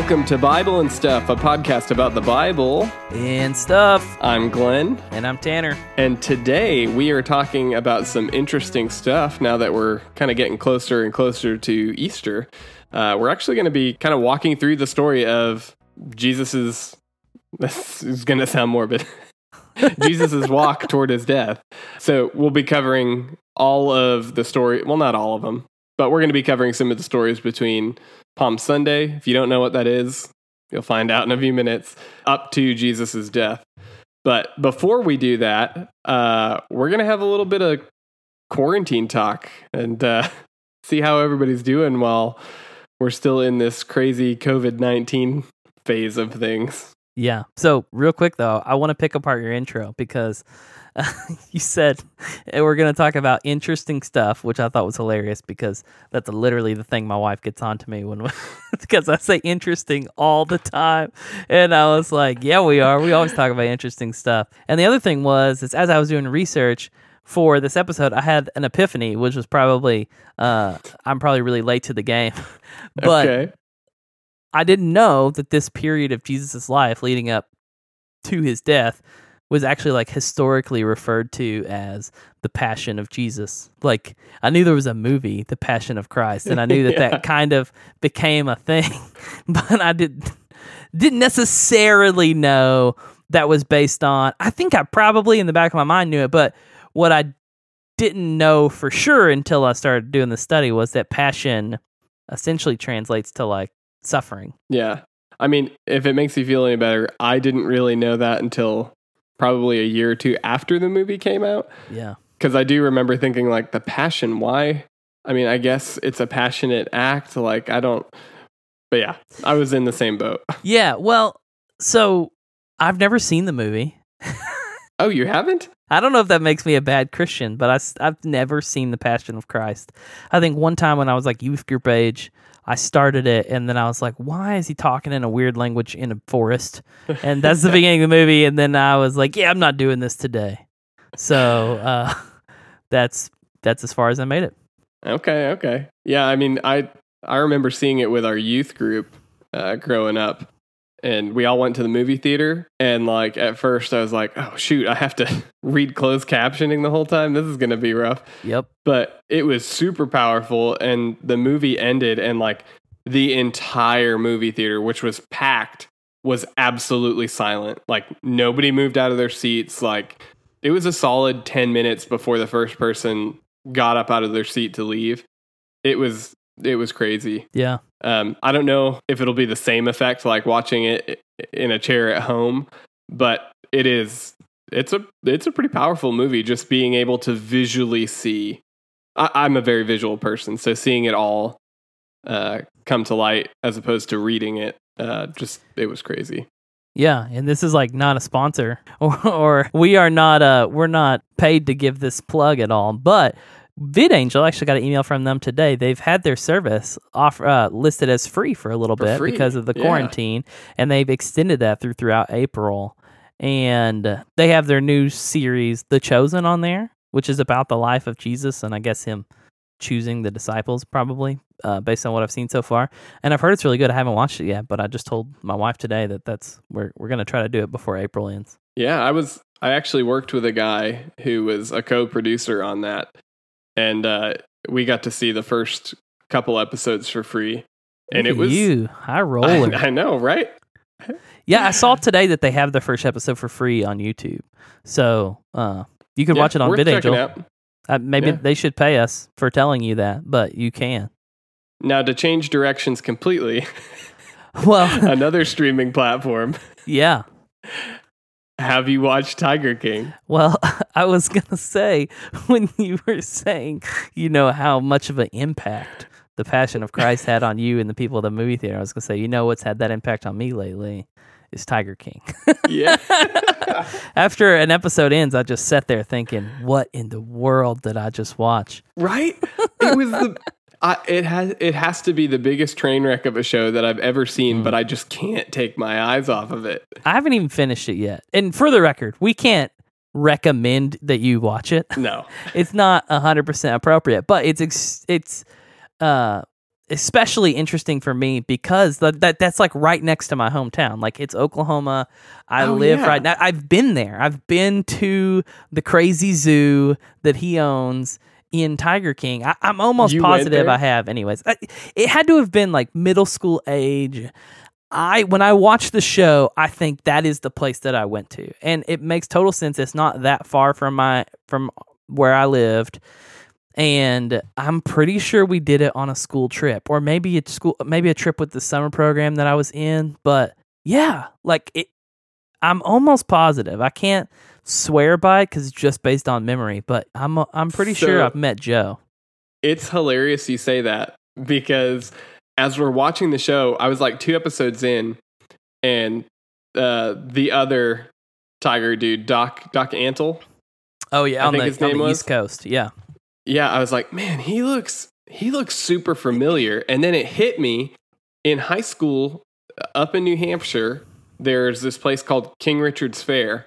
Welcome to Bible and Stuff, a podcast about the Bible. and stuff. I'm Glenn, And I'm Tanner. and today we are talking about some interesting stuff now that we're kind of getting closer and closer to Easter. Uh, we're actually going to be kind of walking through the story of Jesus's. This is going to sound morbid. Jesus's walk toward his death. So we'll be covering all of the story. Well, not all of them, but we're going to be covering some of the stories between Palm Sunday. If you don't know what that is, you'll find out in a few minutes. Up to Jesus's death. But before we do that, uh, we're going to have a little bit of quarantine talk and uh, see how everybody's doing while we're still in this crazy COVID 19 phase of things. Yeah. So, real quick though, I want to pick apart your intro because uh, you said we're going to talk about interesting stuff, which I thought was hilarious because that's literally the thing my wife gets on to me when because I say interesting all the time. And I was like, yeah, we are. We always talk about interesting stuff. And the other thing was, is as I was doing research for this episode, I had an epiphany, which was probably, uh, I'm probably really late to the game. but okay. I didn't know that this period of Jesus' life leading up to his death was actually like historically referred to as the Passion of Jesus. Like I knew there was a movie, The Passion of Christ, and I knew that Yeah. that kind of became a thing, but I didn't didn't necessarily know that was based on. I think I probably in the back of my mind knew it, but what I didn't know for sure until I started doing the study was that passion essentially translates to like suffering. Yeah. I mean, if it makes you feel any better, I didn't really know that until probably a year or two after the movie came out. Yeah. Because I do remember thinking, like, the passion, why? I mean, I guess it's a passionate act. Like, I don't. But yeah, I was in the same boat. Yeah. Well, so I've never seen the movie. Oh, you haven't? I don't know if that makes me a bad Christian, but I, have never seen The Passion of Christ. I think one time when I was like youth group age, I started it and then I was like, why is he talking in a weird language in a forest? And that's the beginning of the movie. And then I was like, yeah, I'm not doing this today. So uh, that's that's as far as I made it. Okay, okay. Yeah, I mean, I I remember seeing it with our youth group uh, growing up, and we all went to the movie theater. And like at first, I was like, "Oh shoot, I have to read closed captioning the whole time. This is gonna be rough." Yep. But it was super powerful, and the movie ended, and like the entire movie theater, which was packed, was absolutely silent. Like nobody moved out of their seats. Like it was a solid ten minutes before the first person got up out of their seat to leave. It was it was crazy. Yeah. Um, I don't know if it'll be the same effect like watching it in a chair at home, but it is it's a it's a pretty powerful movie. Just being able to visually see. I, I'm a very visual person, so seeing it all uh, come to light as opposed to reading it, uh, just it was crazy. Yeah, and this is like not a sponsor, or, or we are not uh we're not paid to give this plug at all. But VidAngel actually got an email from them today. They've had their service off uh, listed as free for a little For bit free, because of the yeah. quarantine, and they've extended that through throughout April. And they have their new series, The Chosen, on there, which is about the life of Jesus and I guess him choosing the disciples, probably uh, based on what I've seen so far. And I've heard it's really good. I haven't watched it yet, but I just told my wife today that that's we're we're gonna try to do it before April ends. Yeah, I was. I actually worked with a guy who was a co-producer on that, and uh, we got to see the first couple episodes for free. And Look it was you high I, roller. I know, right? yeah, I saw today that they have the first episode for free on YouTube, so uh, you can Yeah, watch it on VidAngel. Uh, maybe Yeah. they should pay us for telling you that, but you can. Now to change directions completely, Well, another streaming platform. yeah. Have you watched Tiger King? Well, I was gonna say when you were saying, you know, how much of an impact the Passion of Christ had on you and the people at the movie theater. I was gonna say, you know, what's had that impact on me lately is Tiger King. Yeah. After an episode ends, I just sat there thinking, what in the world did I just watch? right? It was the. I, it has it has to be the biggest train wreck of a show that I've ever seen, but I just can't take my eyes off of it. I haven't even finished it yet. And for the record, we can't recommend that you watch it. No, it's not 100% appropriate, but it's ex- it's uh especially interesting for me because that, that that's like right next to my hometown. Like it's Oklahoma. I Oh, live yeah. right now. I've been there. I've been to the crazy zoo that he owns in Tiger King. I, I'm almost You positive? I have. Anyways, I, it had to have been like middle school age. I when I watched the show, I think that is the place that I went to, and it makes total sense. It's not that far from my from where I lived, and I'm pretty sure we did it on a school trip, or maybe a school, maybe a trip with the summer program that I was in. But yeah, like it, I'm almost positive. I can't swear by because it's just based on memory, but I'm I'm pretty sure I've met Joe. It's hilarious you say that because as we're watching the show, I was like two episodes in, and uh, the other tiger dude, Doc Doc Antle, Oh yeah, I on think the, his name was- East Coast. Yeah. yeah, I was like, man, he looks he looks super familiar. And then it hit me in high school uh, up in New Hampshire. There's this place called King Richard's Faire,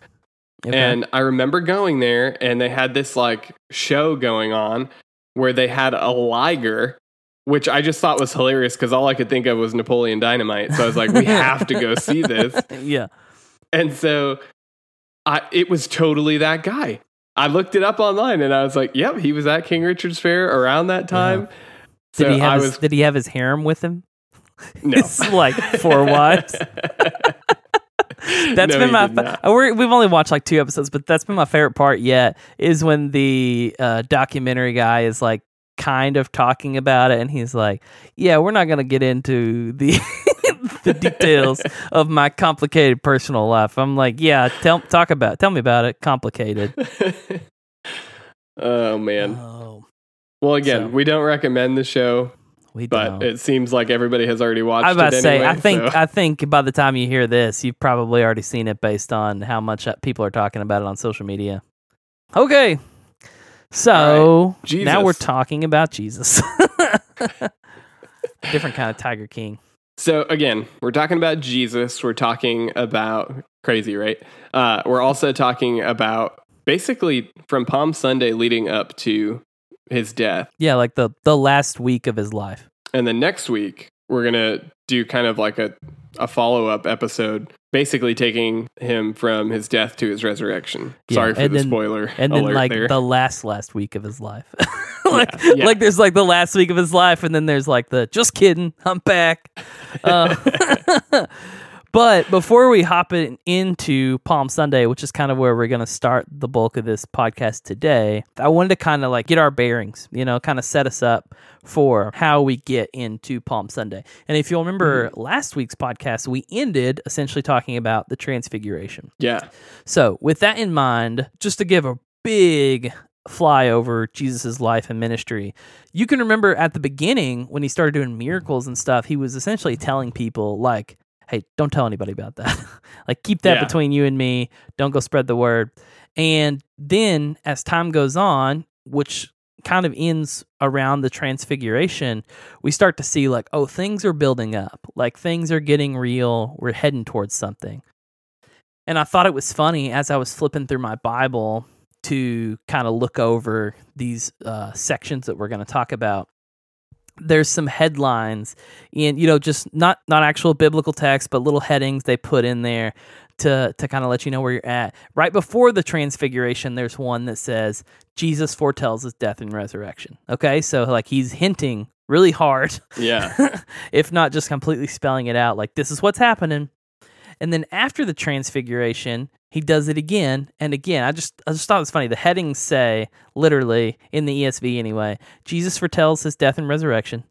Okay. and I remember going there, and they had this like show going on where they had a liger. Which I just thought was hilarious because all I could think of was Napoleon Dynamite. So I was like, we have to go see this. yeah. And so I it was totally that guy. I looked it up online and I was like, yep, he was at King Richard's Faire around that uh-huh. time. Did So he have I his, was Did he have his harem with him? no. Like four wives. That's No, been my. Fa- we're, we've only watched like two episodes, but that's been my favorite part yet. Is when the uh, documentary guy is like kind of talking about it, and he's like, "Yeah, we're not gonna get into the the details of my complicated personal life." I'm like, "Yeah, tell talk about tell me about it. Complicated." oh man. Oh, Well, again, So- we don't recommend the show, we but don't. it seems like everybody has already watched I was about to say, anyway. I think so- I think by the time you hear this, you've probably already seen it based on how much uh, people are talking about it on social media. Okay, so Jesus. now we're talking about Jesus, different kind of Tiger King. So again, we're talking about Jesus. We're talking about crazy, right? Uh, we're also talking about basically from Palm Sunday leading up to his death. Yeah, like the the last week of his life. And then next week, we're to do kind of like a, a follow up episode, basically taking him from his death to his resurrection. Yeah, Sorry for the then- spoiler. And then like there. the last last week of his life. like Yeah, yeah. like there's like the last week of his life and then there's like the just kidding, I'm back. Uh, but before we hop in, into Palm Sunday, which is kind of where we're going to start the bulk of this podcast today, I wanted to kind of like get our bearings, you know, kind of set us up for how we get into Palm Sunday. And if you'll remember mm-hmm. last week's podcast, we ended essentially talking about the transfiguration. yeah. So, with that in mind, just to give a big fly over Jesus' life and ministry, you can remember at the beginning when he started doing miracles and stuff, he was essentially telling people, like, hey, don't tell anybody about that. like, keep that Yeah. between you and me. Don't go spread the word. And then as time goes on, which kind of ends around the transfiguration, we start to see, like, oh, things are building up. Like, things are getting real. We're heading towards something. And I thought it was funny as I was flipping through my Bible to kind of look over these uh, sections that we're going to talk about. There's some headlines in, you know, just not not actual biblical text, but little headings they put in there to to kind of let you know where you're at. Right before the transfiguration, there's one that says Jesus foretells his death and resurrection. Okay, so like he's hinting really hard Yeah. if not just completely spelling it out like this is what's happening. And then after the transfiguration, he does it again and again. I just I just thought it was funny. The headings say literally in the ESV anyway, Jesus foretells his death and resurrection.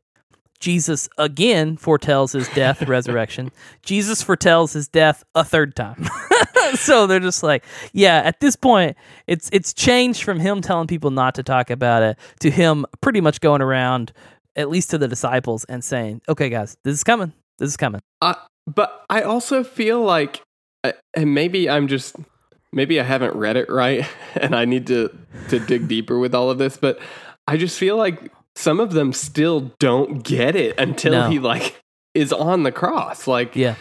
Jesus again foretells his death, resurrection. Jesus foretells his death a third time. so they're just like, yeah, at this point, it's it's changed from him telling people not to talk about it to him pretty much going around, at least to the disciples, and saying, okay, guys, this is coming. This is coming. Uh, but I also feel like, uh, and maybe I'm just, maybe I haven't read it right, and I need to to dig deeper with all of this. But I just feel like some of them still don't get it until No. he like is on the cross. Like, Yeah.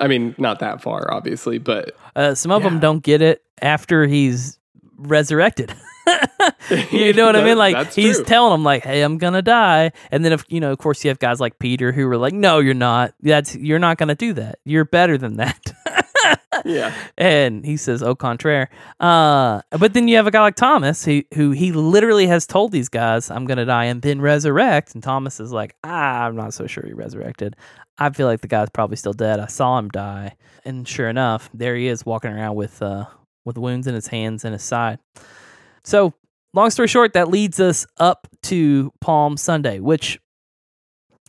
I mean, not that far, obviously, but Uh, some of Yeah. them don't get it after he's resurrected. you know what I mean? Like he's true. telling them like, "Hey, I'm gonna die," and then if you know, of course, you have guys like Peter who were like, "No, you're not. That's you're not gonna do that. You're better than that." Yeah. and he says, "Au contraire." Uh, but then you have a guy like Thomas, who who he literally has told these guys, "I'm gonna die and then resurrect," and Thomas is like, "Ah, I'm not so sure he resurrected. I feel like the guy's probably still dead. I saw him die." And sure enough, there he is walking around with uh with wounds in his hands and his side. So, long story short, that leads us up to Palm Sunday, which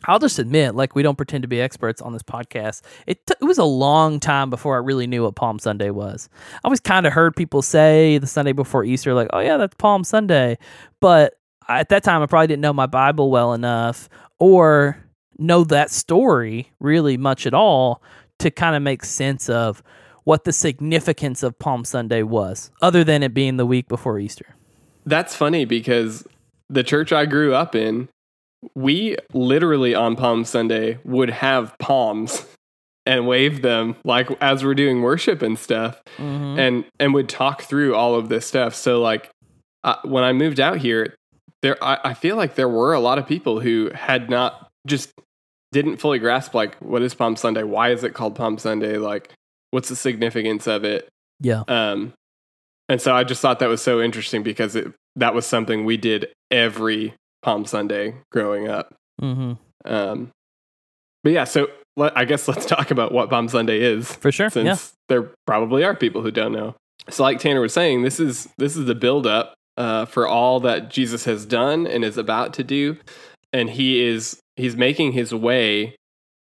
I'll just admit, like we don't pretend to be experts on this podcast. It t- it was a long time before I really knew what Palm Sunday was. I always kind of heard people say the Sunday before Easter, like, "Oh yeah, that's Palm Sunday," but I, at that time I probably didn't know my Bible well enough or know that story really much at all to kind of make sense of what the significance of Palm Sunday was, other than it being the week before Easter. That's funny because the church I grew up in, we literally on Palm Sunday would have palms and wave them like as we're doing worship and stuff Mm-hmm. and and would talk through all of this stuff. So like uh, when I moved out here, there I, I feel like there were a lot of people who had not just didn't fully grasp like what is Palm Sunday? Why is it called Palm Sunday? Like what's the significance of it? Yeah. Um, and so I just thought that was so interesting because it that was something we did every Palm Sunday growing up. Mm-hmm. Um, but yeah, so let, I guess let's talk about what Palm Sunday is, For sure. since yeah. there probably are people who don't know. So, like Tanner was saying, this is this is the build up uh, for all that Jesus has done and is about to do, and he is he's making his way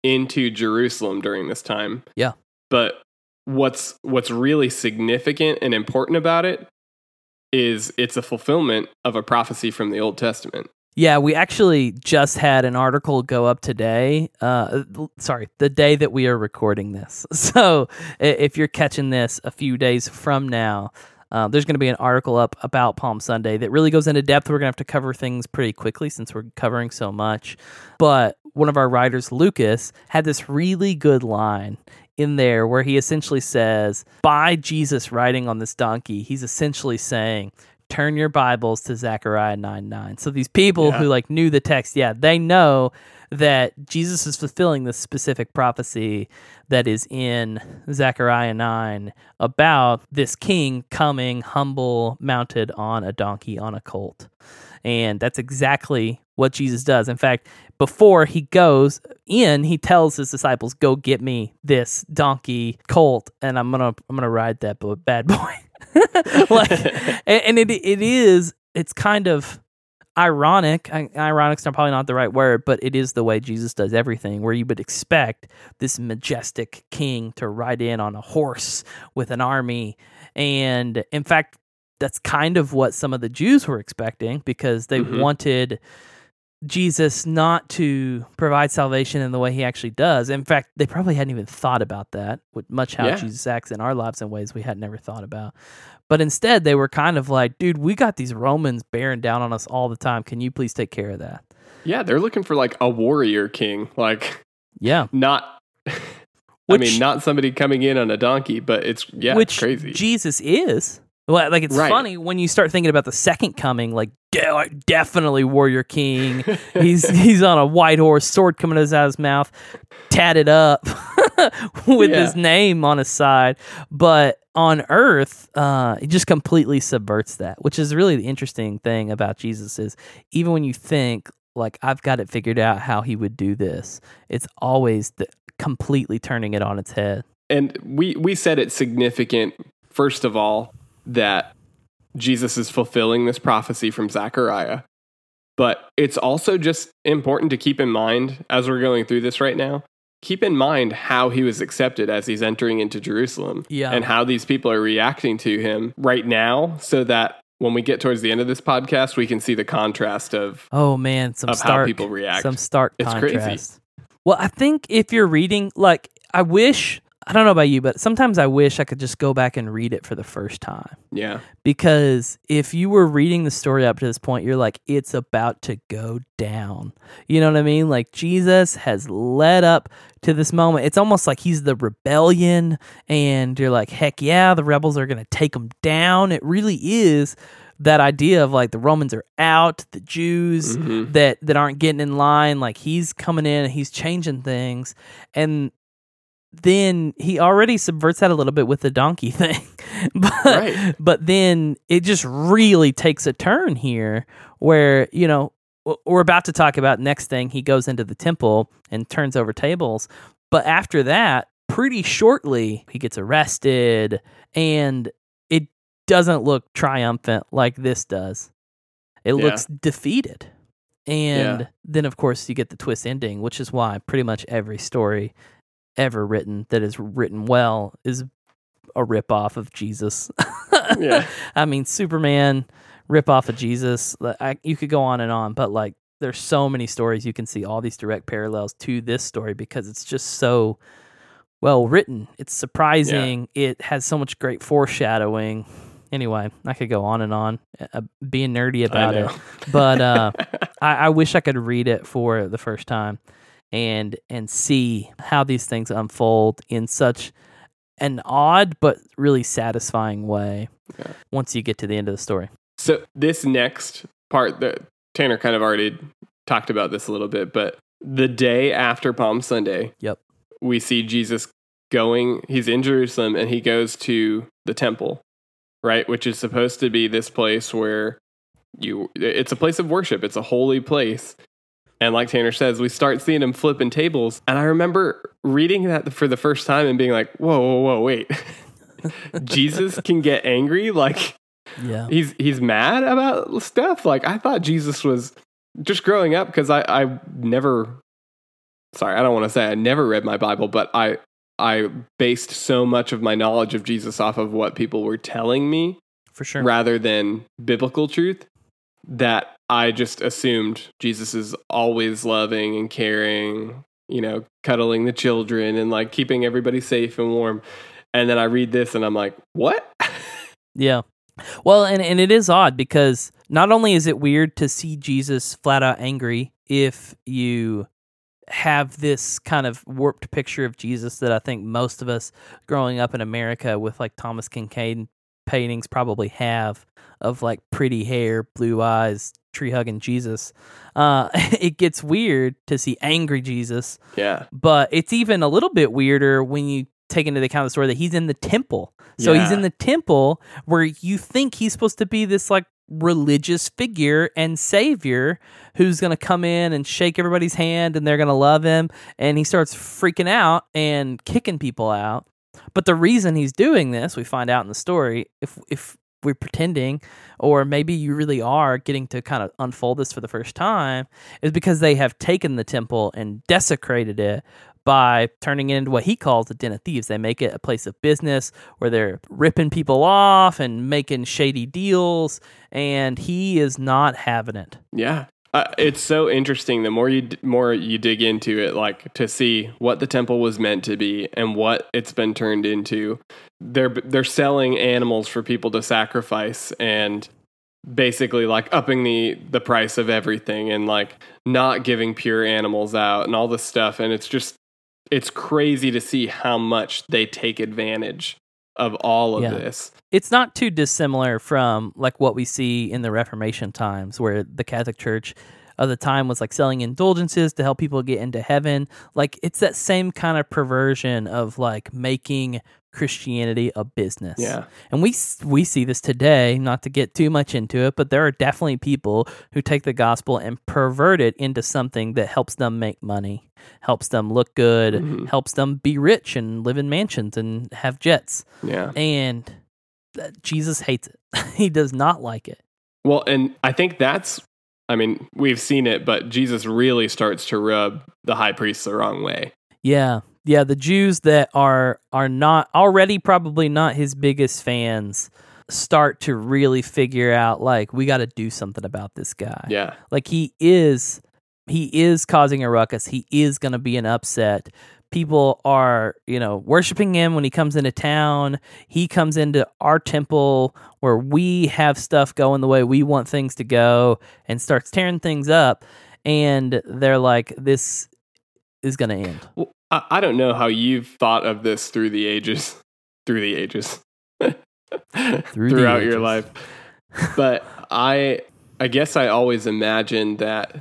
into Jerusalem during this time. Yeah. But what's what's really significant and important about it is it's a fulfillment of a prophecy from the Old Testament. Yeah, we actually just had an article go up today. Uh, sorry, the day that we are recording this. So if you're catching this a few days from now, uh, there's going to be an article up about Palm Sunday that really goes into depth. We're going to have to cover things pretty quickly since we're covering so much. But one of our writers, Lucas, had this really good line in there where he essentially says, by Jesus riding on this donkey, he's essentially saying, turn your Bibles to Zechariah 9 9. So these people Yeah. who like knew the text, yeah, they know that Jesus is fulfilling this specific prophecy that is in Zechariah 9 about this king coming humble, mounted on a donkey on a colt. And that's exactly what Jesus does. In fact, before he goes in, he tells his disciples, "Go get me this donkey colt, and I'm gonna I'm gonna ride that bad boy." like, and, and it it is it's kind of ironic. I- Ironic's not probably not the right word, but it is the way Jesus does everything, where you would expect this majestic king to ride in on a horse with an army, and in fact, that's kind of what some of the Jews were expecting because they Mhm. wanted Jesus not to provide salvation in the way he actually does. In fact, they probably hadn't even thought about that, with much how Yeah. Jesus acts in our lives in ways we had never thought about. But instead, they were kind of like, dude, we got these Romans bearing down on us all the time. Can you please take care of that? Yeah, they're looking for like a warrior king, like Yeah. not. I mean, not somebody coming in on a donkey, but it's yeah, Which it's crazy. Jesus is. Well, like it's Right. funny when you start thinking about the second coming, like de- definitely warrior king. he's he's on a white horse, sword coming out of his mouth, tatted up with Yeah. his name on his side. But on Earth, uh, he just completely subverts that, which is really the interesting thing about Jesus is even when you think like I've got it figured out how he would do this, it's always the, completely turning it on its head. and we we said it's significant first of all that Jesus is fulfilling this prophecy from Zechariah. But it's also just important to keep in mind as we're going through this right now. Keep in mind how he was accepted as he's entering into Jerusalem Yeah. and how these people are reacting to him right now so that when we get towards the end of this podcast, we can see the contrast of Oh man, some Of how stark people react. Some stark It's crazy. Well, I think if you're reading, like, I wish I don't know about you, but sometimes I wish I could just go back and read it for the first time. Yeah. Because if you were reading the story up to this point, you're like, it's about to go down. You know what I mean? Like Jesus has led up to this moment. It's almost like he's the rebellion, and you're like, heck yeah, the rebels are going to take him down. It really is that idea of like the Romans are out, the Jews Mhm. that that aren't getting in line, like he's coming in and he's changing things, and then he already subverts that a little bit with the donkey thing, but Right. but then it just really takes a turn here, where you know we're about to talk about next thing. He goes into the temple and turns over tables, but after that, pretty shortly, he gets arrested, and it doesn't look triumphant like this does. It Yeah. looks defeated. And Yeah. then, of course, you get the twist ending, which is why pretty much every story ever written that is written well is a ripoff of Jesus. Yeah. I mean, Superman ripoff of Jesus. I, you could go on and on, but like, there's so many stories you can see all these direct parallels to this story because it's just so well written. It's surprising. It has so much great foreshadowing. Anyway, I could go on and on, uh, being nerdy about it but uh, I, I wish I could read it for the first time and and see how these things unfold in such an odd but really satisfying way Yeah. once you get to the end of the story. So this next part that Tanner kind of already talked about this a little bit, but the day after Palm Sunday, Yep. we see Jesus going. He's in Jerusalem and he goes to the temple, right, which is supposed to be this place where you. It's a place of worship. It's a holy place. And like Tanner says, we start seeing him flipping tables. And I remember reading that for the first time and being like, "Whoa, whoa, whoa, wait." Jesus can get angry like Yeah. he's he's mad about stuff. Like I thought Jesus was just growing up because I I never. Sorry, I don't want to say I never read my Bible, but I I based so much of my knowledge of Jesus off of what people were telling me For sure. rather than biblical truth. That I just assumed Jesus is always loving and caring, you know, cuddling the children and like keeping everybody safe and warm. And then I read this and I'm like, what? Yeah. Well, and, and it is odd because not only is it weird to see Jesus flat out angry if you have this kind of warped picture of Jesus that I think most of us growing up in America with like Thomas Kinkade paintings probably have of like pretty hair, blue eyes, tree hugging Jesus. Uh, it gets weird to see angry Jesus yeah. but it's even a little bit weirder when you take into account the story that he's in the temple. So he's in the temple where you think he's supposed to be this like religious figure and savior who's going to come in and shake everybody's hand and they're going to love him and he starts freaking out and kicking people out. But the reason he's doing this, we find out in the story, if if we're pretending or maybe you really are getting to kind of unfold this for the first time is because they have taken the temple and desecrated it by turning it into what he calls a den of thieves. They make it a place of business where they're ripping people off and making shady deals, and he is not having it. Yeah. Uh, it's so interesting. The more you more you dig into it, like to see what the temple was meant to be and what it's been turned into. They're they're selling animals for people to sacrifice and basically like upping the the price of everything and like not giving pure animals out and all this stuff. And it's just it's crazy to see how much they take advantage of all of Yeah. this. It's not too dissimilar from like what we see in the Reformation times, where the Catholic Church of the time was like selling indulgences to help people get into heaven. Like it's that same kind of perversion of like making Christianity a business. Yeah. And we we see this today, not to get too much into it, but there are definitely people who take the gospel and pervert it into something that helps them make money, helps them look good, Mhm. helps them be rich and live in mansions and have jets. Yeah. And Jesus hates it. he does not like it. Well, and I think that's, I mean, we've seen it, but Jesus really starts to rub the high priest the wrong way. Yeah. Yeah, the Jews that are are not already probably not his biggest fans start to really figure out like we got to do something about this guy. Yeah. Like he is he is causing a ruckus. He is going to be an upset. people are, you know, worshiping him when he comes into town. He comes into our temple where we have stuff going the way we want things to go and starts tearing things up. And they're like, this is going to end. Well, I, I don't know how you've thought of this through the ages, through the ages, Through the throughout your life, but I, I guess I always imagined that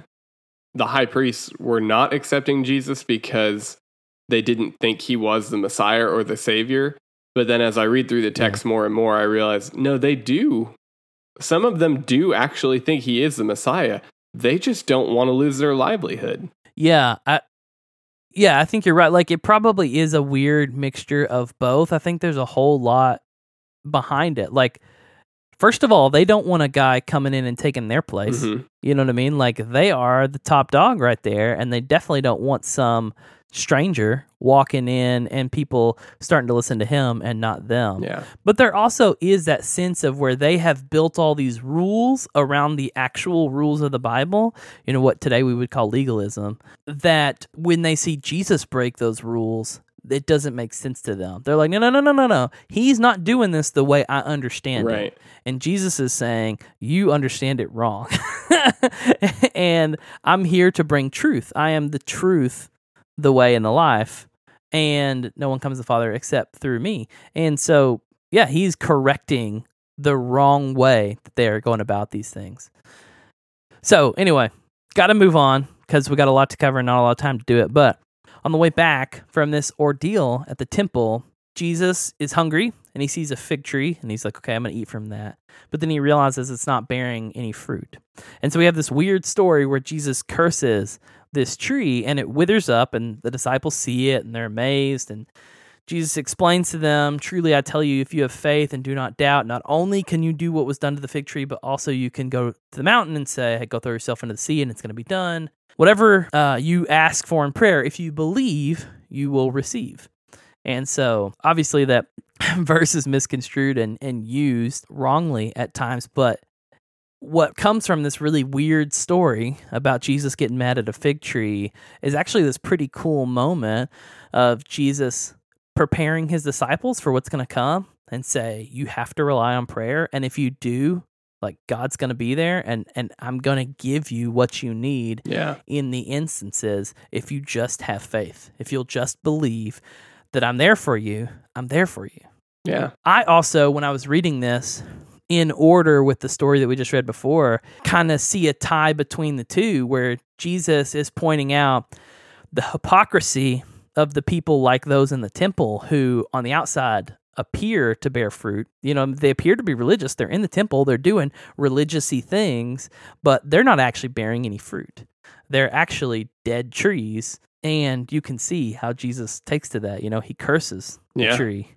the high priests were not accepting Jesus because they didn't think he was the Messiah or the Savior. But then as I read through the text more and more, I realize no, they do. Some of them do actually think he is the Messiah. They just don't want to lose their livelihood. Yeah, I Yeah, I think you're right. Like it probably is a weird mixture of both. I think there's a whole lot behind it. Like first of all, they don't want a guy coming in and taking their place. Mhm. You know what I mean? Like they are the top dog right there and they definitely don't want some stranger walking in and people starting to listen to him and not them. Yeah. But there also is that sense of where they have built all these rules around the actual rules of the Bible, you know, what today we would call legalism, that when they see Jesus break those rules, it doesn't make sense to them. They're like, no, no, no, no, no, no. He's not doing this the way I understand it. And Jesus is saying, You understand it wrong. and I'm here to bring truth. I am the truth, the way, and the life. And no one comes to the Father except through me. And so, yeah, he's correcting the wrong way that they are going about these things. So, anyway, got to move on because we got a lot to cover and not a lot of time to do it. But on the way back from this ordeal at the temple, Jesus is hungry and he sees a fig tree and he's like, okay, I'm going to eat from that. But then he realizes it's not bearing any fruit. And so we have this weird story where Jesus curses this tree and it withers up and the disciples see it and they're amazed and Jesus explains to them, Truly I tell you, if you have faith and do not doubt, not only can you do what was done to the fig tree, but also you can go to the mountain and say, hey, Go throw yourself into the sea and it's going to be done. Whatever uh, you ask for in prayer, if you believe, you will receive. And so obviously that verse is misconstrued and, and used wrongly at times, but what comes from this really weird story about Jesus getting mad at a fig tree is actually this pretty cool moment of Jesus preparing his disciples for what's going to come and say, You have to rely on prayer. And if you do, like God's going to be there and, and I'm going to give you what you need Yeah. in the instances if you just have faith. If you'll just believe that I'm there for you, I'm there for you. Yeah. I also, when I was reading this in order with the story that we just read before, kind of see a tie between the two where Jesus is pointing out the hypocrisy of the people like those in the temple who, on the outside, appear to bear fruit. You know, they appear to be religious. They're in the temple, they're doing religiousy things, but they're not actually bearing any fruit. They're actually dead trees. And you can see how Jesus takes to that. You know, he curses the Yeah. tree.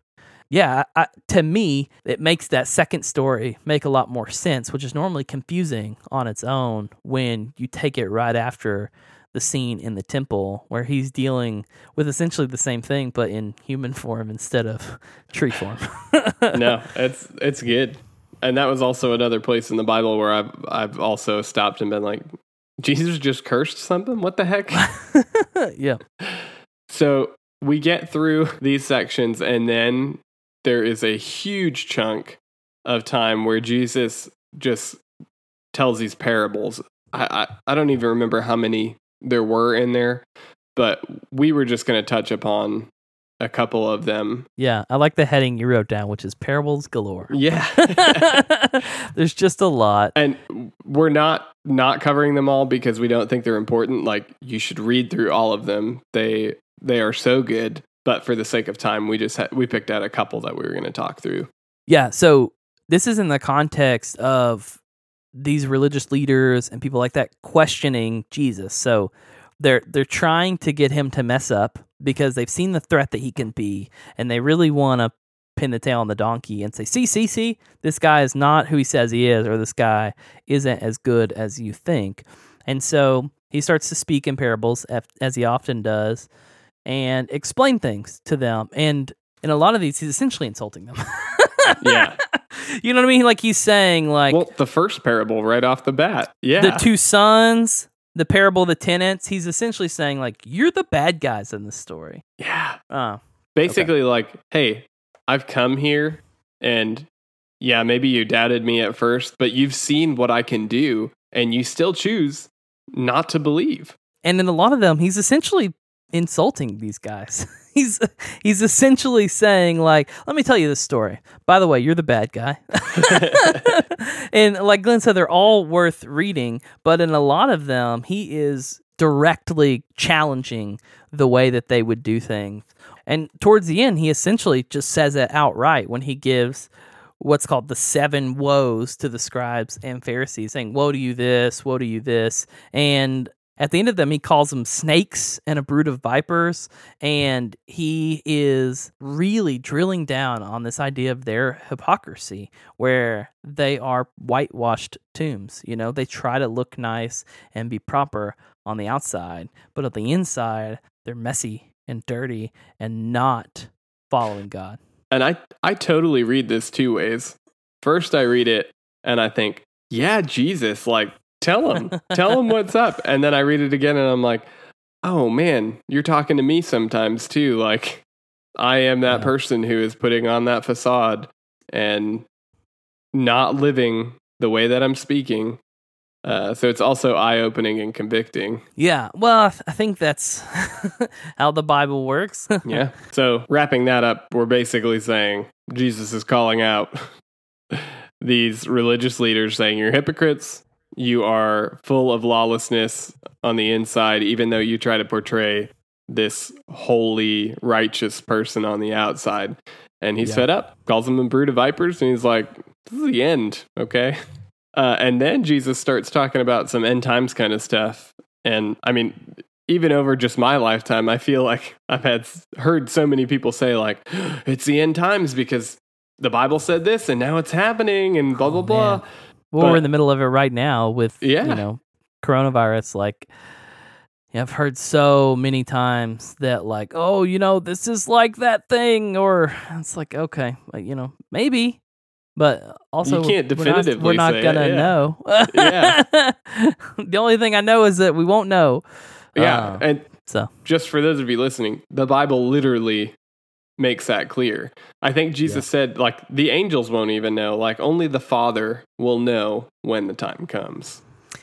Yeah, I, to me, it makes that second story make a lot more sense, which is normally confusing on its own when you take it right after the scene in the temple where he's dealing with essentially the same thing but in human form instead of tree form. no, it's it's good. And that was also another place in the Bible where I've I've also stopped and been like, Jesus just cursed something? What the heck? yeah. so we get through these sections and then there is a huge chunk of time where Jesus just tells these parables. I, I, I don't even remember how many there were in there, but we were just going to touch upon a couple of them. Yeah, I like the heading you wrote down which is parables galore. Yeah. There's just a lot. and we're not not covering them all because we don't think they're important like you should read through all of them they they are so good but for the sake of time we just ha- we picked out a couple that we were going to talk through Yeah, so this is in the context of these religious leaders and people like that questioning Jesus. So they're they're trying to get him to mess up because they've seen the threat that he can be and they really want to pin the tail on the donkey and say, "See, see, see, this guy is not who he says he is or this guy isn't as good as you think." And so he starts to speak in parables as he often does and explain things to them and in a lot of these he's essentially insulting them. yeah you know what I mean? Like he's saying, like well the first parable right off the bat yeah the two sons the parable of the tenants, he's essentially saying like you're the bad guys in this story. Yeah. Oh, Basically, like, hey, I've come here and yeah, maybe you doubted me at first, but you've seen what I can do and you still choose not to believe. and in a lot of them, he's essentially insulting these guys. he's he's essentially saying like, "Let me tell you this story. By the way, you're the bad guy." and like Glenn said, they're all worth reading, but in a lot of them, he is directly challenging the way that they would do things. And towards the end, he essentially just says it outright when he gives what's called the seven woes to the scribes and Pharisees, saying, Woe to you this, woe to you this. And at the end of them, he calls them snakes and a brood of vipers. And he is really drilling down on this idea of their hypocrisy, where they are whitewashed tombs. You know, they try to look nice and be proper on the outside, but on the inside, they're messy and dirty and not following God. And I, I totally read this two ways. First, I read it and I think, yeah, Jesus, like, tell him, tell him what's up. And then I read it again and I'm like, oh man, you're talking to me sometimes too. Like, I am that Yeah. person who is putting on that facade and not living the way that I'm speaking. Uh, so it's also eye opening and convicting. Yeah, well, I th- I think that's how the Bible works. Yeah. So wrapping that up, we're basically saying Jesus is calling out these religious leaders saying you're hypocrites. You are full of lawlessness on the inside, even though you try to portray this holy, righteous person on the outside. And he's Yeah. fed up, calls them a brood of vipers, and he's like, This is the end, okay? Uh, and then Jesus starts talking about some end times kind of stuff. And I mean, even over just my lifetime, I feel like I've had heard so many people say like, "It's the end times because the Bible said this, and now it's happening, and blah blah Oh, blah." man. Well, we're in the middle of it right now with Yeah. you know coronavirus. Like, I've heard so many times that like, oh, you know, this is like that thing, or it's like, okay, like, you know, maybe. But also, can't we're not- We're not, gonna yeah. know. Yeah. the only thing I know is that we won't know. Yeah, Uh, and so just for those of you listening, the Bible literally makes that clear. I think Jesus said like the angels won't even know, like only the Father will know when the time comes.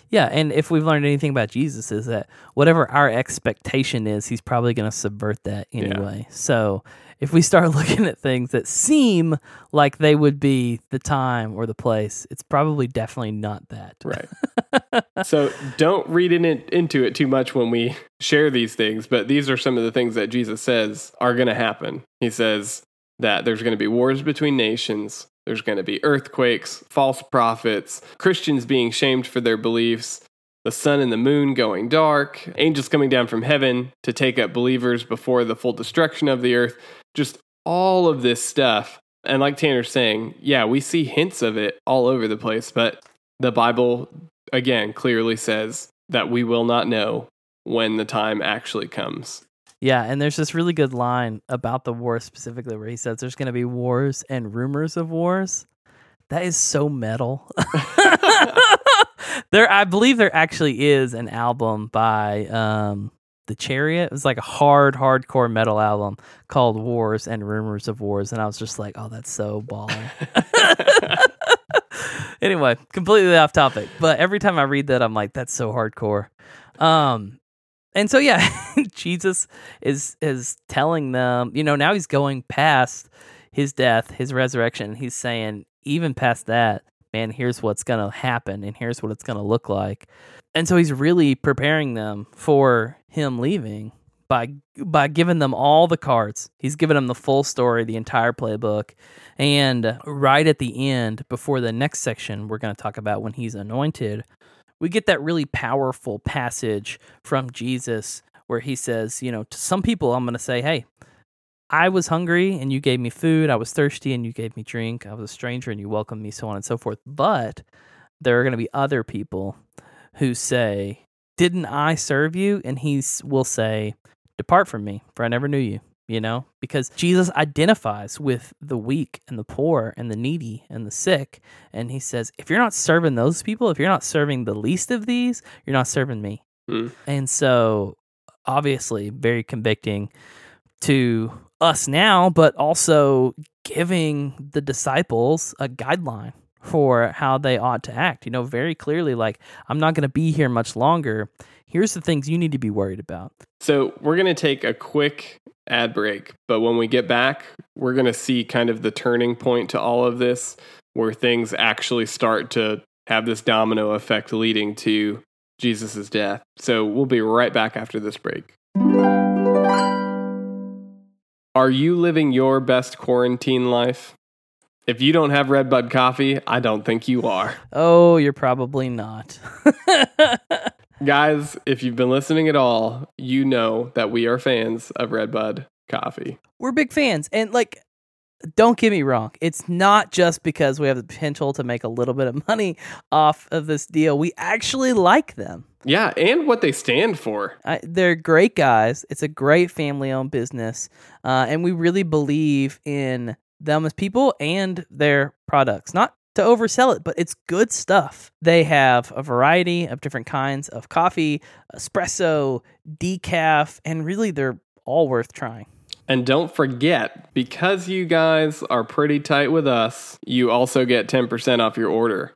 Yeah, and if we've learned anything about Jesus is that whatever our expectation is, he's probably going to subvert that Yeah. anyway. So if we start looking at things that seem like they would be the time or the place, it's probably definitely not that. Right. so don't read in it, into it too much when we share these things, but these are some of the things that Jesus says are going to happen. He says that there's going to be wars between nations, there's going to be earthquakes, false prophets, Christians being shamed for their beliefs, the sun and the moon going dark, angels coming down from heaven to take up believers before the full destruction of the earth. Just all of this stuff. And like Tanner's saying, yeah, we see hints of it all over the place, but the Bible again clearly says that we will not know when the time actually comes. Yeah, and there's this really good line about the war specifically where he says there's going to be wars and rumors of wars. That is so metal. there I believe there actually is an album by um The Chariot. It was like a hard hardcore metal album called Wars and Rumors of Wars and I was just like, "Oh, that's so baller." anyway, completely off topic, but every time I read that I'm like that's so hardcore. Um and so yeah, Jesus is is telling them, you know, now he's going past his death, his resurrection. He's saying even past that, man, here's what's going to happen and here's what it's going to look like. And so he's really preparing them for him leaving by by giving them all the cards. He's giving them the full story, the entire playbook. And right at the end before the next section we're going to talk about when he's anointed, we get that really powerful passage from Jesus where he says, you know, to some people, I'm going to say, hey, I was hungry and you gave me food. I was thirsty and you gave me drink. I was a stranger and you welcomed me, so on and so forth. But there are going to be other people who say, Didn't I serve you? And he will say, Depart from me, for I never knew you. You know, because Jesus identifies with the weak and the poor and the needy and the sick. And he says, If you're not serving those people, if you're not serving the least of these, you're not serving me. Hmm. And so, obviously, very convicting to us now, but also giving the disciples a guideline for how they ought to act. You know, very clearly, like, I'm not going to be here much longer. Here's the things you need to be worried about. So we're going to take a quick ad break, but when we get back, we're going to see kind of the turning point to all of this where things actually start to have this domino effect leading to Jesus' death. So we'll be right back after this break. Are you living your best quarantine life? If you don't have Redbud coffee, I don't think you are. Oh, you're probably not. Guys, if you've been listening at all, you know that we are fans of Redbud coffee. We're big fans. And, like, don't get me wrong. It's not just because we have the potential to make a little bit of money off of this deal. We actually like them. Yeah, and what they stand for. I, they're great guys. It's a great family owned business. Uh, and we really believe in them as people and their products. Not to oversell it, but it's good stuff. They have a variety of different kinds of coffee, espresso, decaf, and really they're all worth trying. And don't forget, because you guys are pretty tight with us, you also get 10% off your order.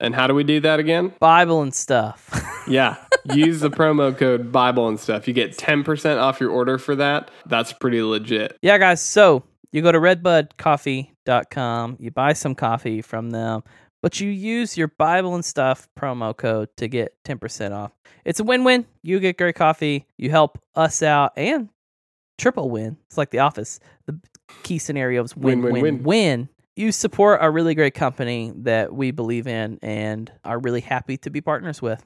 And how do we do that again? Bible and stuff. Yeah, use the promo code Bible and stuff. You get 10% off your order for that. That's pretty legit. yeah, guys. So you go to redbudcoffee.com, you buy some coffee from them, but you use your Bible and stuff promo code to get 10% off. It's a win win. You get great coffee, you help us out, and triple win. It's like The Office. The key scenario is win, Win, win, win, win. You support a really great company that we believe in and are really happy to be partners with.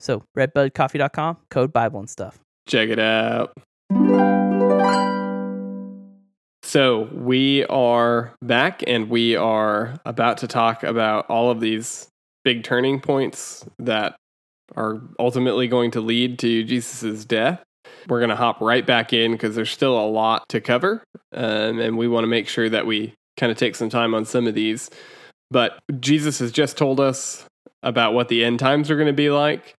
So, redbudcoffee.com, code Bible and stuff. Check it out. So, we are back and we are about to talk about all of these big turning points that are ultimately going to lead to Jesus' death. We're going to hop right back in because there's still a lot to cover. Um, and we want to make sure that we kind of take some time on some of these. But Jesus has just told us about what the end times are going to be like.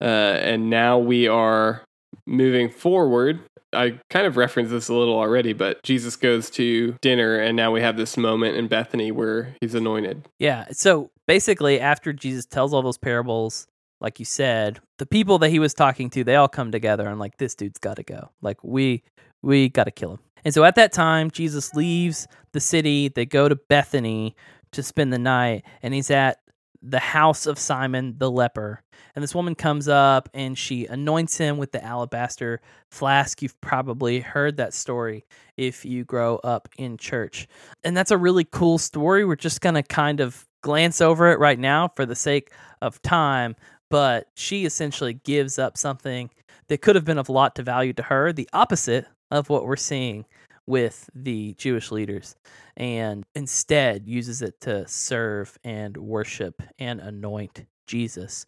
Uh, and now we are moving forward. I kind of referenced this a little already, but Jesus goes to dinner, and now we have this moment in Bethany where he's anointed. Yeah. So basically, after Jesus tells all those parables, like you said, the people that he was talking to, they all come together and like, this dude's got to go. Like we we got to kill him. And so at that time, Jesus leaves the city. They go to Bethany to spend the night, and he's at the house of Simon the leper. And this woman comes up and she anoints him with the alabaster flask. You've probably heard that story if you grow up in church. And that's a really cool story. We're just going to kind of glance over it right now for the sake of time. But she essentially gives up something that could have been of a lot to value to her, the opposite of what we're seeing with the Jewish leaders, and instead uses it to serve and worship and anoint Jesus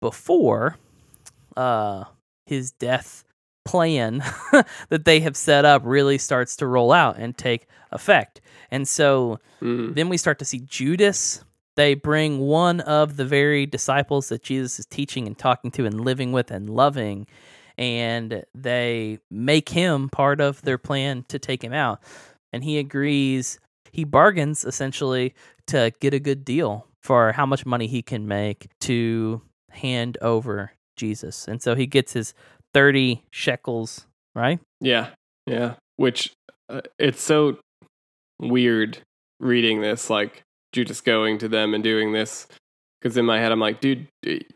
before uh, his death plan that they have set up really starts to roll out and take effect. And so Mm. then we start to see Judas. They bring one of the very disciples that Jesus is teaching and talking to and living with and loving, and they make him part of their plan to take him out. And he agrees, he bargains essentially to get a good deal for how much money he can make to hand over Jesus. And so he gets his 30 shekels, right? Yeah, yeah. Which uh, it's so weird reading this, like Judas going to them and doing this. Because in my head, I'm like, dude,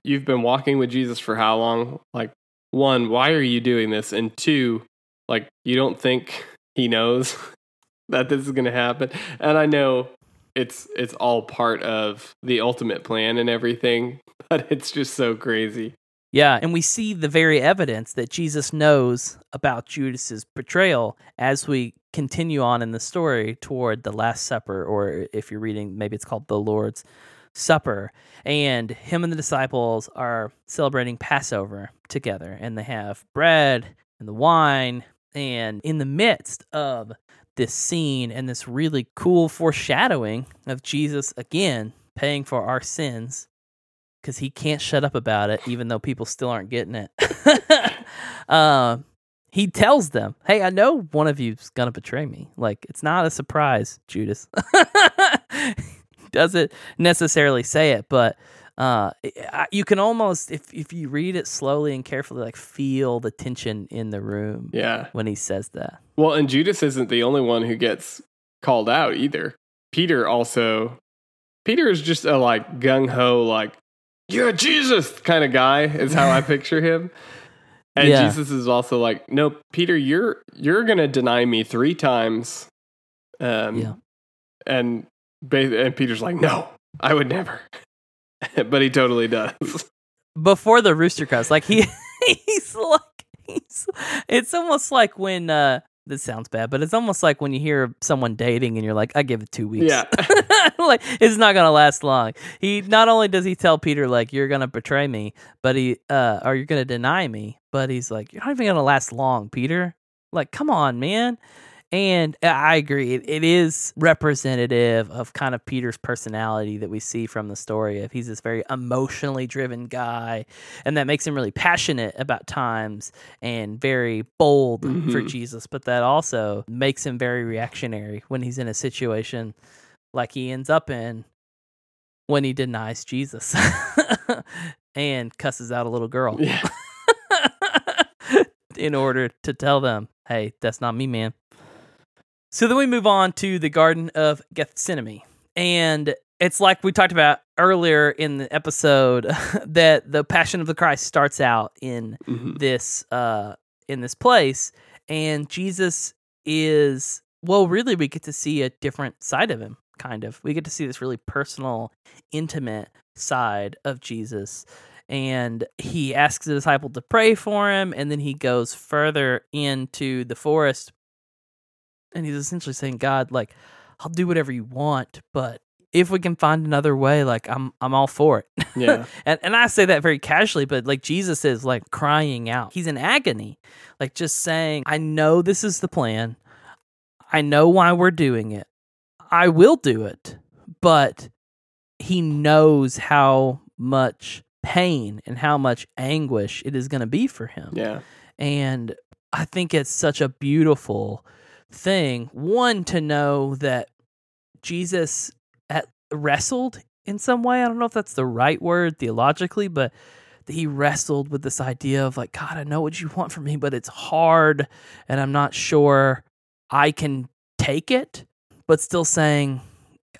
you've been walking with Jesus for how long? Like, one, why are you doing this? And two, like, you don't think he knows that this is going to happen? And I know it's it's all part of the ultimate plan and everything, but it's just so crazy. Yeah, and we see the very evidence that Jesus knows about Judas's betrayal as we continue on in the story toward the Last Supper, or if you're reading, maybe it's called the Lord's Supper. And him and the disciples are celebrating Passover together, and they have bread and the wine. And in the midst of this scene and this really cool foreshadowing of Jesus again paying for our sins because he can't shut up about it, even though people still aren't getting it. uh, he tells them, "Hey, I know one of you's gonna betray me. Like it's not a surprise, Judas." Doesn't necessarily say it, but uh, you can almost, if if you read it slowly and carefully, like feel the tension in the room. Yeah, when he says that. Well, and Judas isn't the only one who gets called out either. Peter also. Peter is just a like gung ho, like you're Jesus kind of guy. Is how I picture him. And yeah. Jesus is also like, no, Peter, you're you're gonna deny me three times. Um, yeah. And and Peter's like, no, I would never. but he totally does. Before the rooster crows, like he he's like he's it's almost like when uh this sounds bad, but it's almost like when you hear someone dating and you're like, I give it two weeks. Yeah. like it's not gonna last long. He not only does he tell Peter like you're gonna betray me, but he uh or you're gonna deny me, but he's like, You're not even gonna last long, Peter. Like, come on, man. And I agree. It, is representative of kind of Peter's personality that we see from the story. If he's this very emotionally driven guy, and that makes him really passionate about times and very bold mm-hmm. for Jesus, but that also makes him very reactionary when he's in a situation like he ends up in when he denies Jesus and cusses out a little girl. Yeah. in order to tell them, hey, that's not me, man. So then we move on to the Garden of Gethsemane. And it's like we talked about earlier in the episode that the Passion of the Christ starts out in mm-hmm. this uh in this place and Jesus is well really we get to see a different side of him kind of. We get to see this really personal, intimate side of Jesus and he asks the disciple to pray for him and then he goes further into the forest and he's essentially saying, God, like, I'll do whatever you want, but if we can find another way, like I'm I'm all for it. Yeah. and and I say that very casually, but like Jesus is like crying out. He's in agony. Like just saying, I know this is the plan. I know why we're doing it. I will do it. But he knows how much pain and how much anguish it is going to be for him. Yeah. And I think it's such a beautiful thing. One, to know that Jesus at, wrestled in some way. I don't know if that's the right word theologically, but he wrestled with this idea of like, God, I know what you want from me, but it's hard and I'm not sure I can take it, but still saying,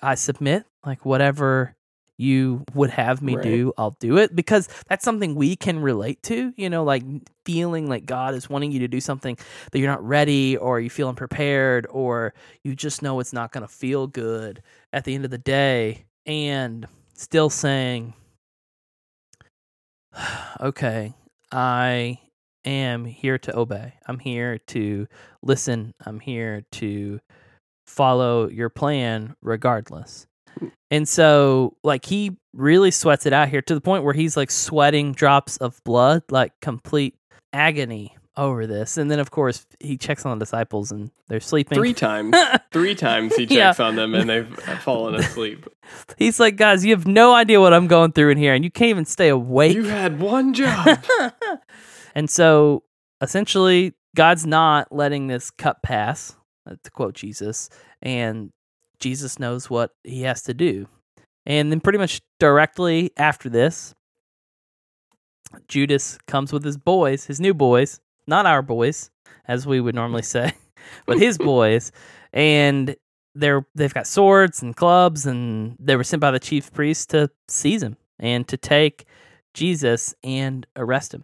I submit, like whatever you would have me right. do, I'll do it because that's something we can relate to, you know, like feeling like God is wanting you to do something that you're not ready or you feel unprepared or you just know it's not going to feel good at the end of the day and still saying okay, I am here to obey. I'm here to listen. I'm here to follow your plan regardless. And so, like, he really sweats it out here to the point where he's like sweating drops of blood, like complete agony over this. And then, of course, he checks on the disciples and they're sleeping. Three times. Three times he checks yeah. on them and they've fallen asleep. He's like, guys, you have no idea what I'm going through in here and you can't even stay awake. You had one job. and so, essentially, God's not letting this cup pass, uh, to quote Jesus. And Jesus knows what he has to do. And then, pretty much directly after this, Judas comes with his boys, his new boys, not our boys, as we would normally say, but his boys. And they're they've got swords and clubs, and they were sent by the chief priest to seize him and to take Jesus and arrest him.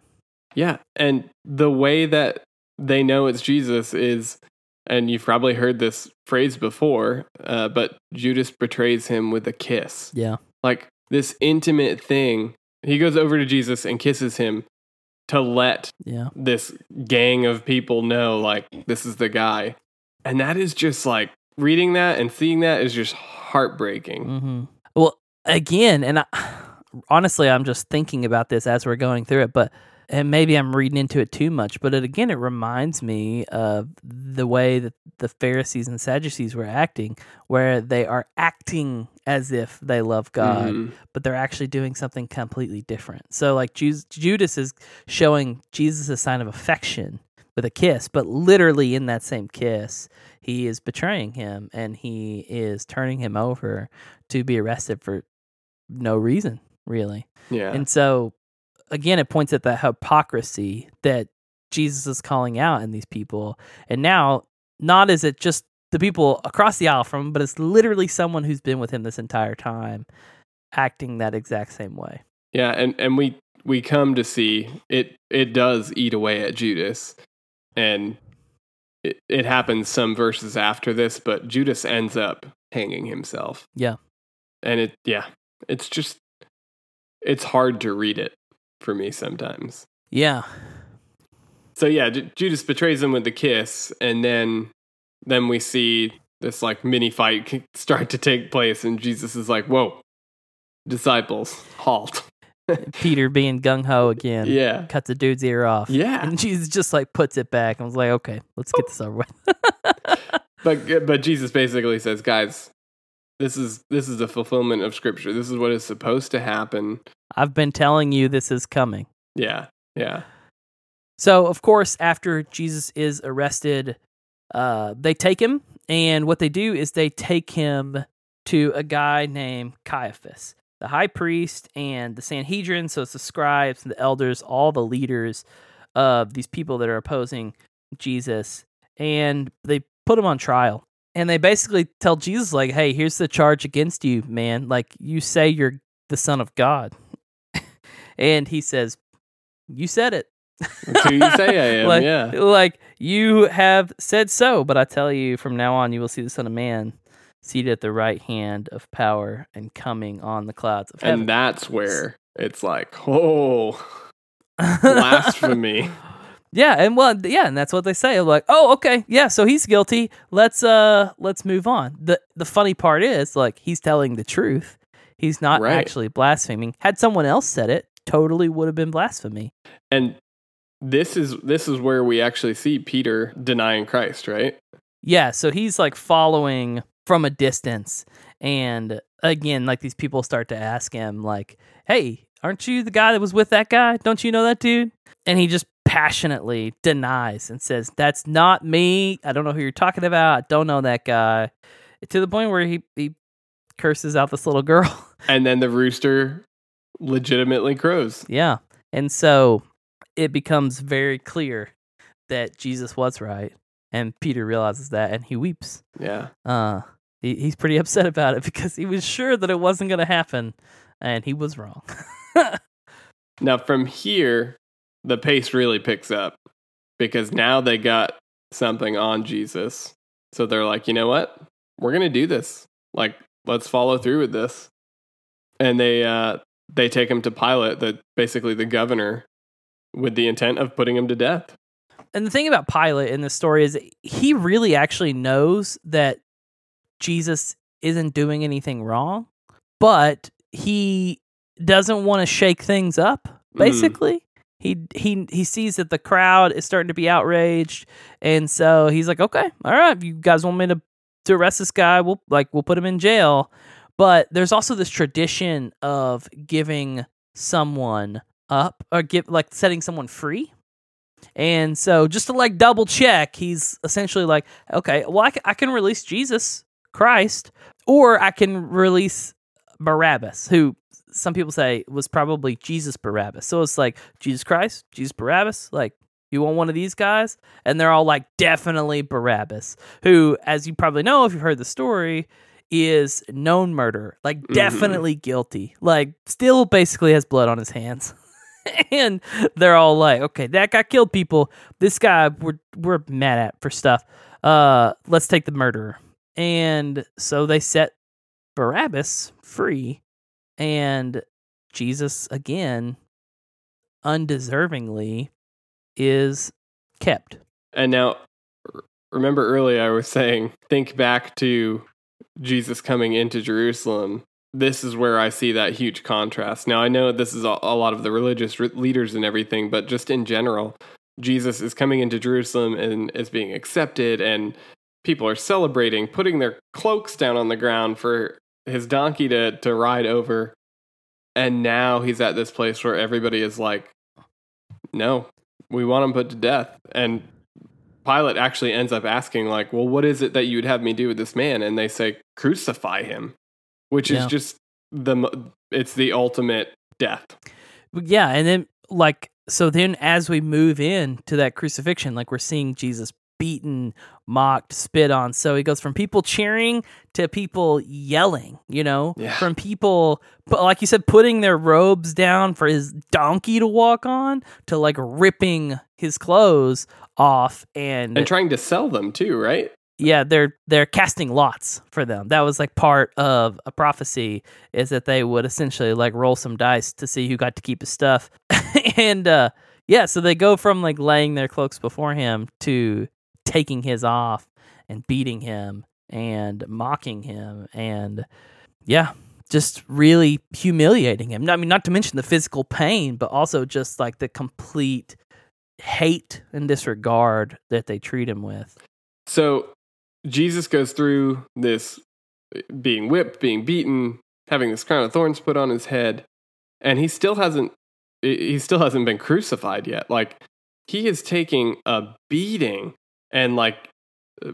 Yeah, and the way that they know it's Jesus is and you've probably heard this phrase before, uh, but Judas betrays him with a kiss. Yeah. Like this intimate thing. He goes over to Jesus and kisses him to let yeah. this gang of people know, like, this is the guy. And that is just like reading that and seeing that is just heartbreaking. Mm-hmm. Well, again, and I, honestly, I'm just thinking about this as we're going through it, but and maybe I'm reading into it too much, but it again it reminds me of the way that the Pharisees and Sadducees were acting, where they are acting as if they love God, Mhm. but they're actually doing something completely different. So like Judas is showing Jesus a sign of affection with a kiss, but literally in that same kiss, he is betraying him and he is turning him over to be arrested for no reason, really. Yeah. And so, again, it points at that hypocrisy that Jesus is calling out in these people. And now, not is it just the people across the aisle from him, but it's literally someone who's been with him this entire time acting that exact same way. Yeah, and and we we come to see it it does eat away at Judas. And it, it happens some verses after this, but Judas ends up hanging himself. Yeah. And it yeah, it's just it's hard to read it for me sometimes. Yeah. So yeah, Ju- Judas betrays him with the kiss and then then we see this like mini fight start to take place and Jesus is like, "Whoa. Disciples, halt." Peter being gung ho again. Yeah. Cuts a dude's ear off. Yeah. And Jesus just like puts it back and was like, okay, let's get this over with. But but Jesus basically says, guys, this is this is the fulfillment of scripture. This is what is supposed to happen. I've been telling you this is coming. Yeah. Yeah. So, of course, after Jesus is arrested, uh, they take him, and what they do is they take him to a guy named Caiaphas, the high priest, and the Sanhedrin. So it's the scribes and the elders, all the leaders of these people that are opposing Jesus, and they put him on trial. And they basically tell Jesus, like, "Hey, here's the charge against you, man. Like, you say you're the Son of God," and he says, "You said it." That's who you say I am. like, yeah. like you have said so, but I tell you, from now on, you will see the Son of Man seated at the right hand of power and coming on the clouds of heaven. And that's where it's like, oh, blasphemy. yeah, and well, yeah, and that's what they say. Like, oh, okay, yeah, so he's guilty. Let's uh, let's move on. the The funny part is, like, he's telling the truth. He's not Right. actually blaspheming. Had someone else said it, totally would have been blasphemy. and this is this is where we actually see Peter denying Christ, right? Yeah, so he's like following from a distance. And again, like these people start to ask him, like, hey, aren't you the guy that was with that guy? Don't you know that dude? And he just passionately denies and says, that's not me. I don't know who you're talking about. I don't know that guy. To the point where he, he curses out this little girl. And then the rooster legitimately crows. yeah. And so it becomes very clear that Jesus was right. And Peter realizes that and he weeps. Yeah. uh he, he's pretty upset about it because he was sure that it wasn't going to happen and he was wrong Now from here, the pace really picks up because now they got something on Jesus. So they're like, you know what? We're gonna do this. Like, let's follow through with this. And they uh they take him to Pilate, the basically the governor, with the intent of putting him to death. and the thing about pilate in this story is he really actually knows that jesus isn't doing anything wrong but he doesn't want to shake things up mm-hmm. basically. He he he sees that the crowd is starting to be outraged and so he's like okay all right you guys want me to to arrest this guy? We'll like we'll put him in jail but there's also this tradition of giving someone up or give like setting someone free. And so just to like double check he's essentially like okay well I I can release jesus christ or i can release barabbas who some people say was probably jesus barabbas. So it's like jesus christ jesus barabbas like you want one of these guys? And they're all like definitely barabbas who as you probably know if you've heard the story is known murder like Mhm. definitely guilty. Like still basically has blood on his hands. And they're all like okay that guy killed people. This guy we're we're mad at for stuff. Uh let's take the murderer. And so they set barabbas free and jesus again undeservingly is kept. And now remember earlier I was saying think back to Jesus coming into Jerusalem this is where I see that huge contrast. Now, I know this is a, a lot of the religious re- leaders and everything, but just in general, Jesus is coming into Jerusalem and is being accepted, and people are celebrating, putting their cloaks down on the ground for his donkey to, to ride over. And now he's at this place where everybody is like, no, we want him put to death. And Pilate actually ends up asking, like, well, what is it that you would have me do with this man? And they say, crucify him, which Yeah. is just the, it's the ultimate death. Yeah, and then like so then as we move in to that crucifixion, like we're seeing Jesus beaten, mocked, spit on. So he goes from people cheering to people yelling, you know, Yeah. from people but like you said putting their robes down for his donkey to walk on to like ripping his clothes off and, And trying to sell them too, right? yeah they're they're casting lots for them that was like part of a prophecy is that they would essentially like roll some dice to see who got to keep his stuff and uh yeah so they go from like laying their cloaks before him to taking his off and beating him and mocking him and yeah just really humiliating him i mean not to mention the physical pain but also just like the complete hate and disregard that they treat him with So Jesus goes through this eh, being whipped, being beaten, having this crown of thorns put on his head, and he still hasn't he still hasn't been crucified yet. Like he is taking a beating and like uh,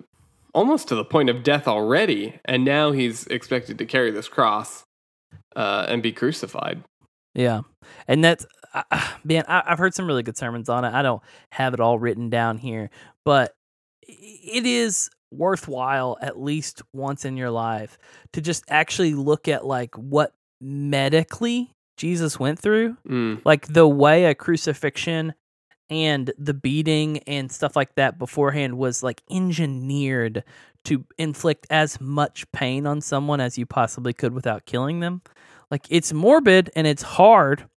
almost to the point of death already, and now he's expected to carry this cross uh, and be crucified. Yeah, and that's uh, man. I, I've heard some really good sermons on it. I don't have it all written down here, but it is worthwhile at least once in your life to just actually look at like what medically Jesus went through, Mm, like the way a crucifixion and the beating and stuff like that beforehand was like engineered to inflict as much pain on someone as you possibly could without killing them. Like it's morbid and it's hard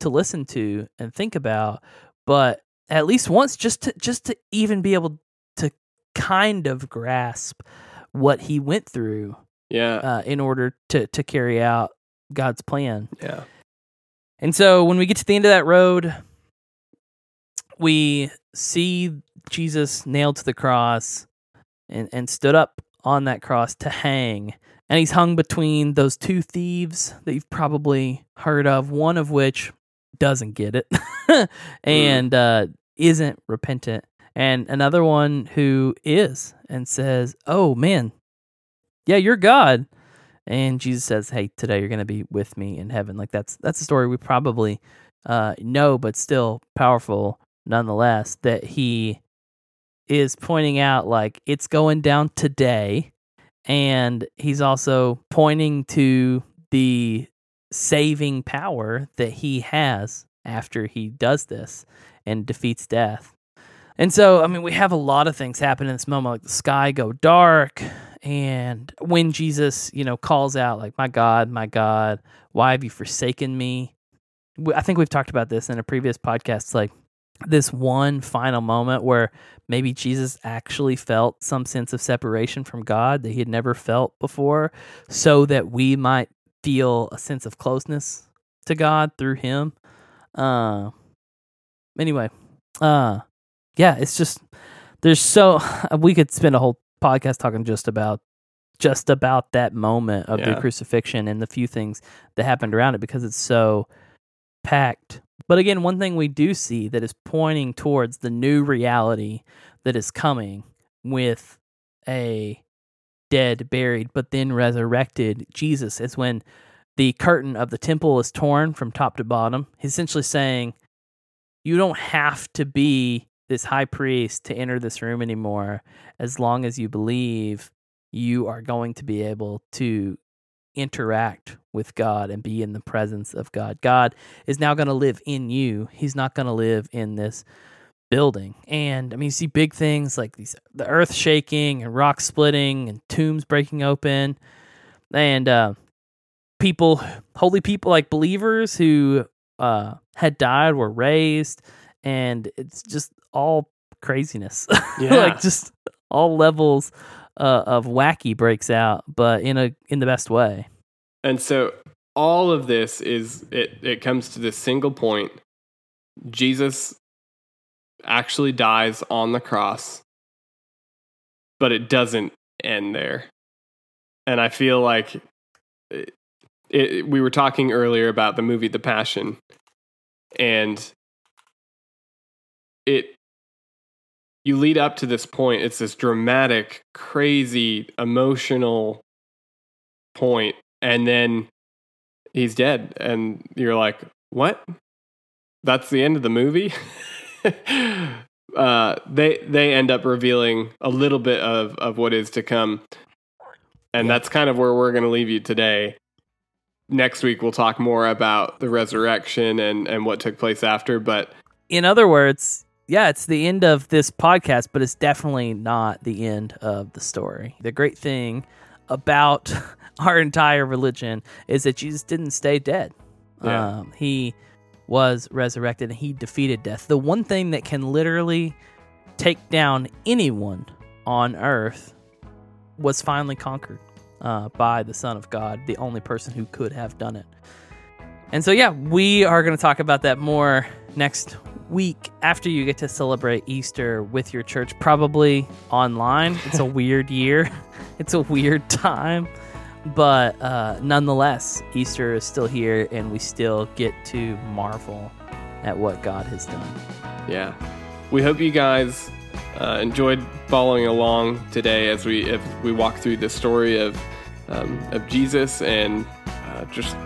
to listen to and think about, but at least once just to just to even be able to kind of grasp what he went through yeah, uh, in order to to carry out God's plan. yeah, And so when we get to the end of that road, we see Jesus nailed to the cross and, and stood up on that cross to hang. And he's hung between those two thieves that you've probably heard of, one of which doesn't get it and uh, isn't repentant, and another one who is and says, Oh man, yeah, you're God. And Jesus says, "Hey, today you're going to be with me in heaven." Like that's that's a story we probably uh, know, but still powerful nonetheless. That he is pointing out like it's going down today, and he's also pointing to the saving power that he has after he does this and defeats death. And so, I mean, we have a lot of things happen in this moment, like the sky go dark, and when Jesus, you know, calls out, like, "My God, my God, why have you forsaken me?" I think we've talked about this in a previous podcast, like this one final moment where maybe Jesus actually felt some sense of separation from God that he had never felt before, so that we might feel a sense of closeness to God through him. Uh, anyway, uh, yeah, it's just there's so we could spend a whole podcast talking just about just about that moment of the crucifixion and the few things that happened around it because it's so packed. But again, one thing we do see that is pointing towards the new reality that is coming with a dead, buried, but then resurrected Jesus is when the curtain of the temple is torn from top to bottom. He's essentially saying, You don't have to be this high priest to enter this room anymore as long as you believe you are going to be able to interact with God and be in the presence of God. God is now going to live in you. He's not going to live in this building. And I mean, you see big things like these the earth shaking and rocks splitting and tombs breaking open and uh people holy people like believers who uh had died were raised and it's just all craziness. Yeah. like just all levels uh, of wacky breaks out, but in a in the best way. And so all of this is it it comes to this single point. Jesus actually dies on the cross, but it doesn't end there. And I feel like it, it, we were talking earlier about the movie The Passion, and it you lead up to this point. It's this dramatic, crazy, emotional point, and then he's dead, and you're like, "What? That's the end of the movie." uh, they they end up revealing a little bit of of what is to come, and that's kind of where we're going to leave you today. Next week we'll talk more about the resurrection and and what took place after, but In other words, yeah, it's the end of this podcast, but it's definitely not the end of the story. The great thing about our entire religion is that Jesus didn't stay dead. Yeah. Um, he was resurrected and he defeated death. The one thing that can literally take down anyone on earth was finally conquered uh, by the Son of God, the only person who could have done it. And so, yeah, we are going to talk about that more next week after you get to celebrate Easter with your church, probably online. It's a weird year, it's a weird time. But uh, nonetheless, Easter is still here, and we still get to marvel at what God has done. Yeah. We hope you guys uh, enjoyed following along today as we if we walk through the story of um, of Jesus and uh, just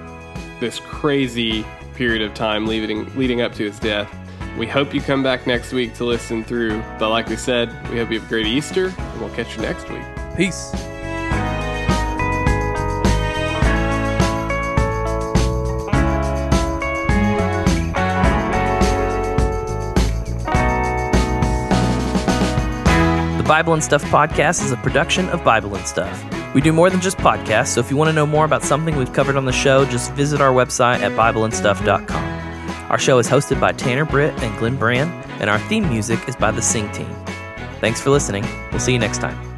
this crazy period of time leading leading up to his death. We hope you come back next week to listen through. But like we said, we hope you have a great Easter, and we'll catch you next week. Peace. The Bible and Stuff podcast is a production of Bible and Stuff. We do more than just podcasts, so if you want to know more about something we've covered on the show, just visit our website at BibleandStuff.com. Our show is hosted by Tanner Britt and Glenn Brand, and our theme music is by the Sing Team. Thanks for listening. We'll see you next time.